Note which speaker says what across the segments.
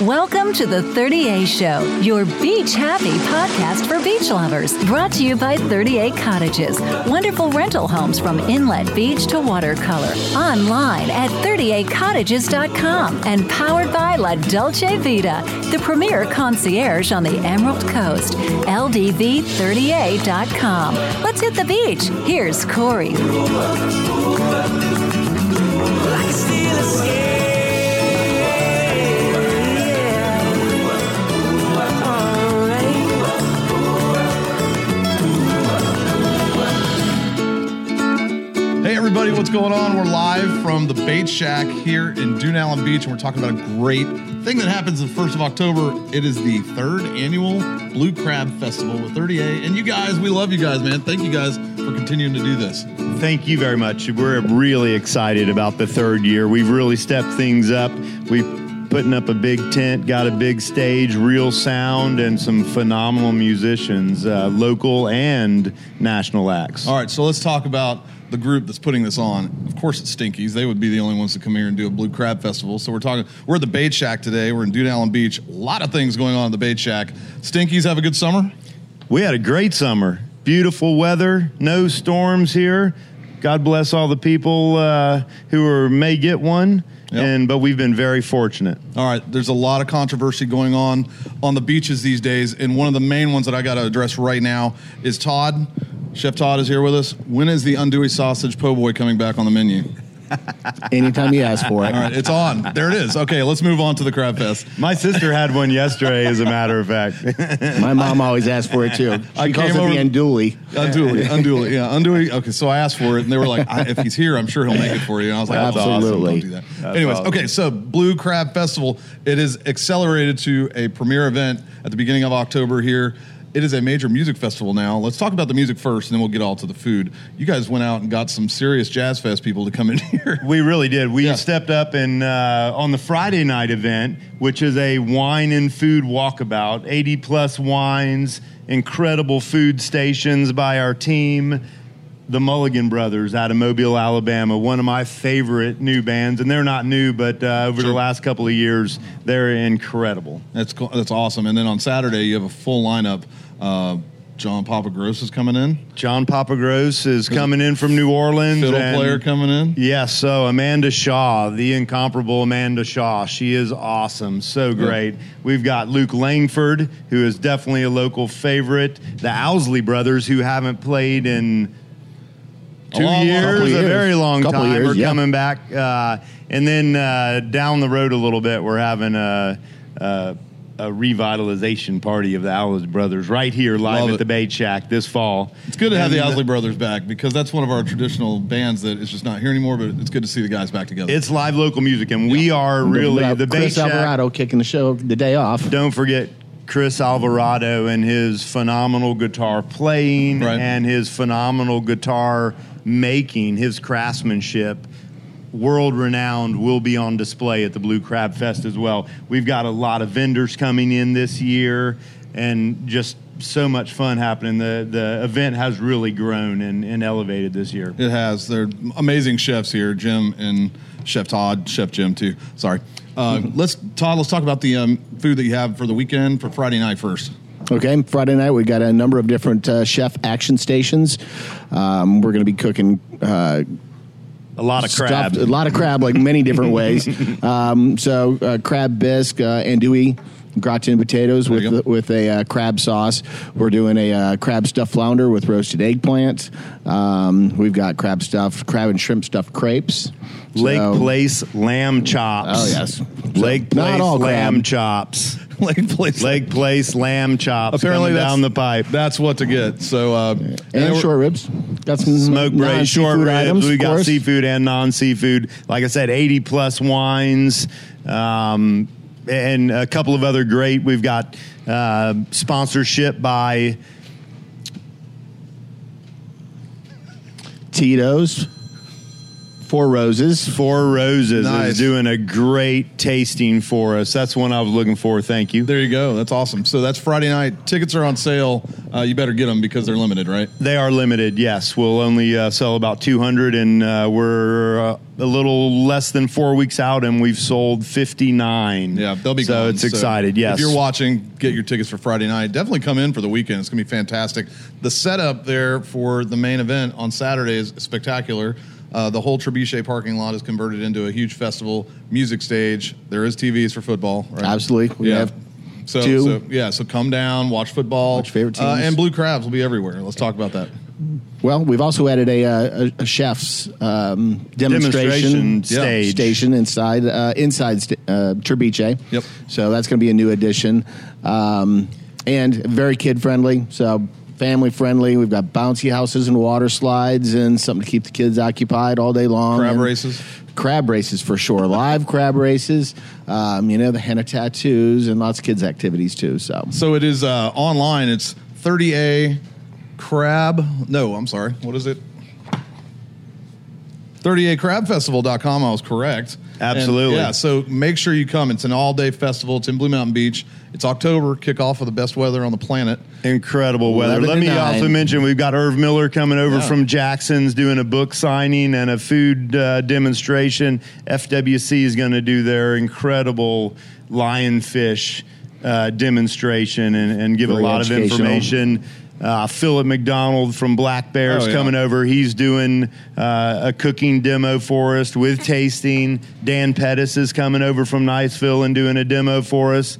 Speaker 1: Welcome to the 30A Show, your beach happy podcast for beach lovers. Brought to you by 30A Cottages, wonderful rental homes from inlet beach to watercolor. Online at 30acottages.com and powered by La Dolce Vita, the premier concierge on the Emerald Coast. LDV30A.com. Let's hit the beach. Here's Corey.
Speaker 2: Everybody, what's going on? We're live from the Bait Shack here in Dune Allen Beach, and we're talking about a great thing that happens the first of October. It is the third annual Blue Crab Festival with 30A, and you guys, we love you guys, man. Thank you guys for continuing to do this.
Speaker 3: Thank you very much. We're really excited about the third year. We've really stepped things up. We've putting up a big tent, got a big stage, real sound, and some phenomenal musicians, uh, local and national acts.
Speaker 2: All right, so let's talk about the group that's putting this on. Of course, it's Stinkies. They would be the only ones to come here and do a Blue Crab Festival. So we're talking. We're at the Bait Shack today. We're in Dune Allen Beach. A lot of things going on at the Bait Shack. Stinkies have a good summer.
Speaker 3: We had a great summer. Beautiful weather, no storms here. God bless all the people uh, who are, may get one.
Speaker 2: Yep.
Speaker 3: And but we've been very fortunate.
Speaker 2: All right, there's a lot of controversy going on on the beaches these days, and one of the main ones that I got to address right now is Todd. Chef Todd is here with us. When is the Andouille sausage po' boy coming back on the menu?
Speaker 4: Anytime you ask for it.
Speaker 2: All right, it's on. There it is. Okay, let's move on to the Crab Fest.
Speaker 3: My sister had one yesterday, as a matter of fact.
Speaker 4: My mom always asks for it too. She
Speaker 2: I
Speaker 4: calls it
Speaker 2: over-
Speaker 4: the andouille.
Speaker 2: Unduly, unduly, yeah, unduly. Okay, so I asked for it, and they were like, I, "If he's here, I'm sure he'll make it for you." And I was like, "That's awesome.
Speaker 4: Absolutely.
Speaker 2: Don't do that."
Speaker 3: That's
Speaker 2: Anyways,
Speaker 3: awesome.
Speaker 2: okay, so Blue Crab Festival. It is accelerated to a premiere event at the beginning of October here. It is a major music festival now. Let's talk about the music first, and then we'll get all to the food. You guys went out and got some serious jazz fest people to come in here.
Speaker 3: We really did. We
Speaker 2: Yeah.
Speaker 3: stepped up and uh, on the Friday night event, which is a wine and food walkabout, 80 plus wines, incredible food stations by our team. The Mulligan Brothers out of Mobile, Alabama, one of my favorite new bands, and they're not new, but uh, over
Speaker 2: Sure.
Speaker 3: the last couple of years, they're incredible.
Speaker 2: That's cool. That's awesome. And then on Saturday, you have a full lineup. Uh, John Papa Gros is coming in.
Speaker 3: John Papa Gros is coming in from New Orleans.
Speaker 2: Fiddle
Speaker 3: and-
Speaker 2: player coming in.
Speaker 3: Yes, so Amanda Shaw, the incomparable Amanda Shaw, she is awesome, so great. We've got Luke Langford, who is definitely a local favorite. The Owsley brothers, who haven't played in two
Speaker 2: long, long-
Speaker 3: years, a very long
Speaker 4: Couple
Speaker 3: time,
Speaker 4: years,
Speaker 3: are
Speaker 4: yeah.
Speaker 3: coming back. Uh, and then uh, down the road a little bit, we're having a. a a revitalization party of the Owsley brothers right here live
Speaker 2: Love
Speaker 3: at
Speaker 2: it.
Speaker 3: the Bait Shack this fall.
Speaker 2: It's good to have the
Speaker 3: And,
Speaker 2: Owsley Brothers back because that's one of our traditional bands that is just not here anymore. But it's good to see the guys back together.
Speaker 3: It's live local music, and we are really
Speaker 4: forget
Speaker 3: the Bait
Speaker 4: Chris
Speaker 3: Shack.
Speaker 4: Alvarado kicking the show the day off.
Speaker 3: Don't forget Chris Alvarado and his phenomenal guitar playing
Speaker 2: Right.
Speaker 3: and his phenomenal guitar making, his craftsmanship. World renowned will be on display at the Blue Crab Fest as well. We've got a lot of vendors coming in this year and just so much fun happening. The the event has really grown and, and elevated this year.
Speaker 2: It has. They're amazing chefs here, Jim and Chef Todd, Chef Jim too. Sorry. Uh, let's Todd. Let's talk about the um, food that you have for the weekend for Friday night first.
Speaker 4: Okay, Friday night we got a number of different uh, chef action stations. Um, we're going to be cooking uh,
Speaker 3: A lot of crab.
Speaker 4: stuffed- a lot of crab, like many different ways. Um, so uh, crab bisque, uh, andouille. Gratin potatoes
Speaker 2: There
Speaker 4: with with a uh, crab sauce. We're doing a uh, crab stuffed flounder with roasted eggplant. Um, we've got crab stuffed crab and shrimp stuffed crepes.
Speaker 3: Lake
Speaker 4: So-
Speaker 3: Place lamb chops.
Speaker 4: Oh, yes.
Speaker 3: Lake Place lamb
Speaker 4: crab.
Speaker 3: chops.
Speaker 2: Lake Place.
Speaker 3: Lake Place lamb chops.
Speaker 2: Apparently
Speaker 3: coming
Speaker 2: that's,
Speaker 3: down the pipe.
Speaker 2: That's what to get. So uh,
Speaker 4: and
Speaker 2: we're-
Speaker 4: short ribs. Got some
Speaker 3: Smoke braised short ribs.
Speaker 4: items,
Speaker 3: we got
Speaker 4: course.
Speaker 3: seafood and non seafood. Like I said, 80 plus wines. Um, and a couple of other great. We've got uh, sponsorship by
Speaker 4: Tito's, Four Roses.
Speaker 3: Four Roses
Speaker 2: Nice.
Speaker 3: is doing a great tasting for us. That's one I was looking for. Thank you.
Speaker 2: There you go. That's awesome. So that's Friday night. Tickets are on sale. Uh, you better get them because they're limited, right?
Speaker 3: They are limited, yes. We'll only uh, sell about 200, and uh, we're uh, a little less than four weeks out, and we've sold 59.
Speaker 2: Yeah, they'll be
Speaker 3: so
Speaker 2: gone.
Speaker 3: it's excited. Yes,
Speaker 2: If you're watching, get your tickets for Friday night. Definitely come in for the weekend. It's going to be fantastic. The setup there for the main event on Saturday is spectacular. Uh, the whole Trebuchet parking lot is converted into a huge festival music stage. There is TVs for football. Right?
Speaker 4: Absolutely. We
Speaker 2: yeah.
Speaker 4: have
Speaker 2: so,
Speaker 4: two.
Speaker 2: so yeah, so come down, watch football.
Speaker 4: Watch favorite
Speaker 2: Uh,
Speaker 4: teams.
Speaker 2: and Blue Crabs will be everywhere. Let's talk about that.
Speaker 4: Well, we've also added a, uh, a, a chef's um, demonstration,
Speaker 3: Demonstration stage.
Speaker 4: station inside uh, inside st- uh, Trebuchet.
Speaker 2: Yep.
Speaker 4: So that's going to be a new addition, um, and very kid friendly. So family friendly. We've got bouncy houses and water slides, and something to keep the kids occupied all day long.
Speaker 2: Crab
Speaker 4: And
Speaker 2: races.
Speaker 4: Crab races for sure. Live crab races. Um, you know the henna tattoos and lots of kids activities too. So
Speaker 2: So it is uh, online. It's 30A crab. No, I'm sorry. What is it? 30acrabfestival.com. I was correct.
Speaker 3: Absolutely.
Speaker 2: And, yeah, so make sure you come. It's an all day festival. It's in Blue Mountain Beach. It's October, kickoff of the best weather on the planet.
Speaker 3: Incredible weather. Let me
Speaker 4: 9.
Speaker 3: also mention we've got Irv Miller coming over
Speaker 2: Yeah.
Speaker 3: from Jackson's doing a book signing and a food uh, demonstration. FWC is going to do their incredible lionfish uh, demonstration and, and give
Speaker 4: Very
Speaker 3: a lot of information. Uh, Philip McDonald from Black Bears
Speaker 2: Oh, yeah.
Speaker 3: coming over. He's doing uh, a cooking demo for us with tasting. Dan Pettis is coming over from Niceville and doing a demo for us.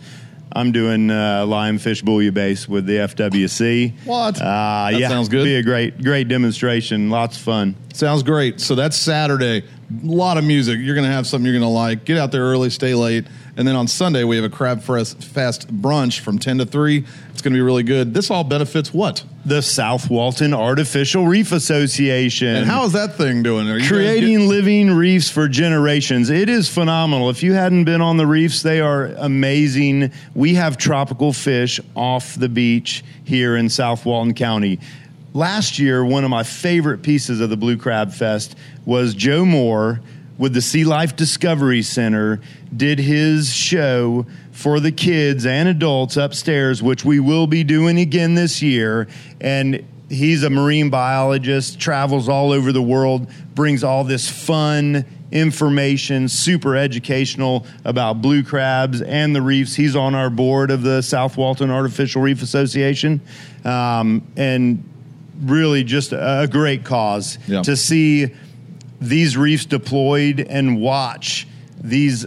Speaker 3: I'm doing uh, lionfish bouillabaisse with the FWC.
Speaker 2: What?
Speaker 3: Uh,
Speaker 2: That
Speaker 3: yeah,
Speaker 2: sounds good.
Speaker 3: Be a great, great demonstration. Lots of fun.
Speaker 2: Sounds great. So that's Saturday. A lot of music. You're going to have something you're going to like. Get out there early, stay late. And then on Sunday, we have a Crab Fest Fest brunch from 10 to 3. It's going to be really good. This all benefits what?
Speaker 3: The South Walton Artificial Reef Association.
Speaker 2: And how is that thing doing? Are you guys
Speaker 3: creating living reefs for generations. It is phenomenal. If you hadn't been on the reefs, they are amazing. We have tropical fish off the beach here in South Walton County. Last year, one of my favorite pieces of the Blue Crab Fest was Joe Moore with the Sea Life Discovery Center did his show for the kids and adults upstairs, which we will be doing again this year. And he's a marine biologist, travels all over the world, brings all this fun information, super educational about blue crabs and the reefs. He's on our board of the South Walton Artificial Reef Association. Um, and really just a, a great cause
Speaker 2: Yeah.
Speaker 3: to see these reefs deployed and watch these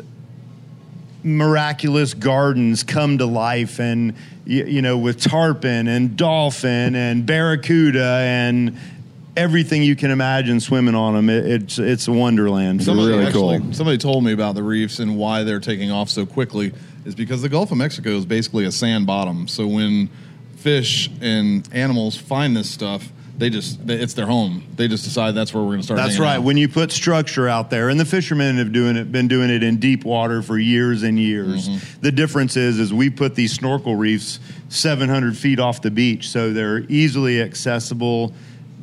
Speaker 3: miraculous gardens come to life and you, you know with tarpon and dolphin and barracuda and everything you can imagine swimming on them it, it's it's a wonderland
Speaker 2: Somebody
Speaker 4: really
Speaker 2: actually,
Speaker 4: cool.
Speaker 2: Somebody told me about the reefs and why they're taking off so quickly is because the Gulf of Mexico is basically a sand bottom. So when fish and animals find this stuff, they just they- it's their home. They just decide that's where we're going to start.
Speaker 3: That's right.
Speaker 2: out.
Speaker 3: When you put structure out there, and the fishermen have doing it, been doing it in deep water for years and years.
Speaker 2: Mm-hmm.
Speaker 3: The difference is, is we put these snorkel reefs 700 feet off the beach, so they're easily accessible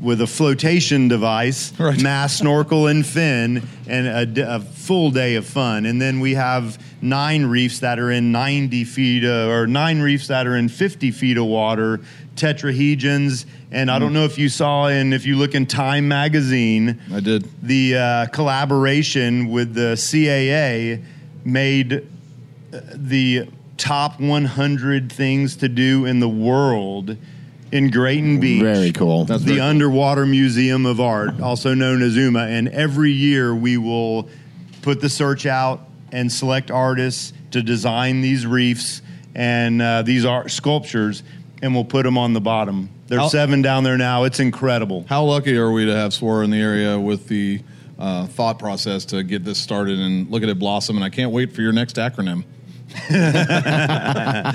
Speaker 3: with a flotation device,
Speaker 2: Right.
Speaker 3: mass snorkel and fin, and a full day of fun. And then we have nine reefs that are in 90 feet, uh, or nine reefs that are in 50 feet of water, tetrahedrons. And I don't know if you saw, and if you look in Time magazine,
Speaker 2: I did.
Speaker 3: the uh, collaboration with the CAA made uh, the top 100 things to do in the world in Grayton Beach.
Speaker 4: Very cool.
Speaker 2: That's
Speaker 3: the
Speaker 2: very cool.
Speaker 3: Underwater Museum of Art, also known as UMA. And every year we will put the search out and select artists to design these reefs and uh, these art sculptures, and we'll put them on the bottom. There's
Speaker 2: How-
Speaker 3: seven down there now. It's incredible.
Speaker 2: How lucky are we to have SWARA in the area with the uh, thought process to get this started and look at it blossom? And I can't wait for your next acronym.
Speaker 3: They're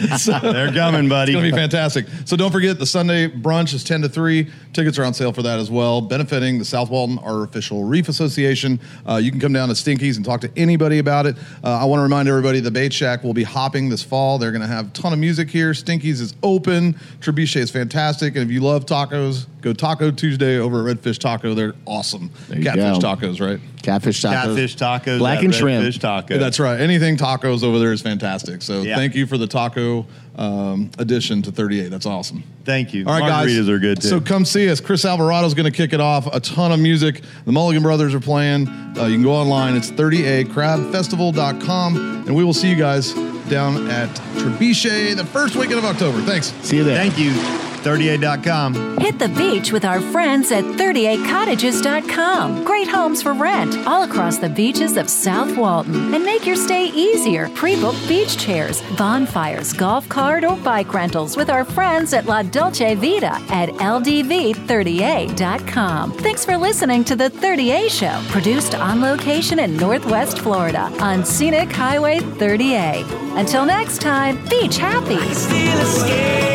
Speaker 3: coming, buddy.
Speaker 2: It's going to be fantastic. So don't forget the Sunday brunch is 10 to 3. Tickets are on sale for that as well, benefiting the South Walton Artificial Reef Association. Uh, you can come down to Stinkies and talk to anybody about it. Uh, I want to remind everybody the Bait Shack will be hopping this fall. They're going to have a ton of music here. Stinkies is open. Trebuchet is fantastic. And if you love tacos, go Taco Tuesday over at Redfish Taco. They're awesome.
Speaker 4: There you
Speaker 2: Catfish
Speaker 4: go.
Speaker 2: tacos, right?
Speaker 4: Catfish tacos.
Speaker 3: Catfish tacos.
Speaker 4: Black and shrimp.
Speaker 3: Fish taco.
Speaker 2: That's right. Anything tacos over there is fantastic. So
Speaker 3: Yeah.
Speaker 2: thank you for the taco um, addition to 30A. That's awesome.
Speaker 3: Thank you.
Speaker 2: All right, guys.
Speaker 3: Margaritas are good too.
Speaker 2: So come see us. Chris Alvarado's going to kick it off. A ton of music. The Mulligan Brothers are playing. Uh, you can go online. It's 30acrabfestival.com. And we will see you guys down at Trebuchet the first weekend of October. Thanks.
Speaker 4: See you there.
Speaker 3: Thank you. 30A.com.
Speaker 1: Hit the beach with our friends at 30acottages.com. Great homes for rent all across the beaches of South Walton. And make your stay easier. Pre book beach chairs, bonfires, golf cart, or bike rentals with our friends at La Dolce Vita at LDV30A.com. Thanks for listening to The 30A Show, produced on location in Northwest Florida on Scenic Highway 30A. Until next time, beach happy.
Speaker 5: Still escape.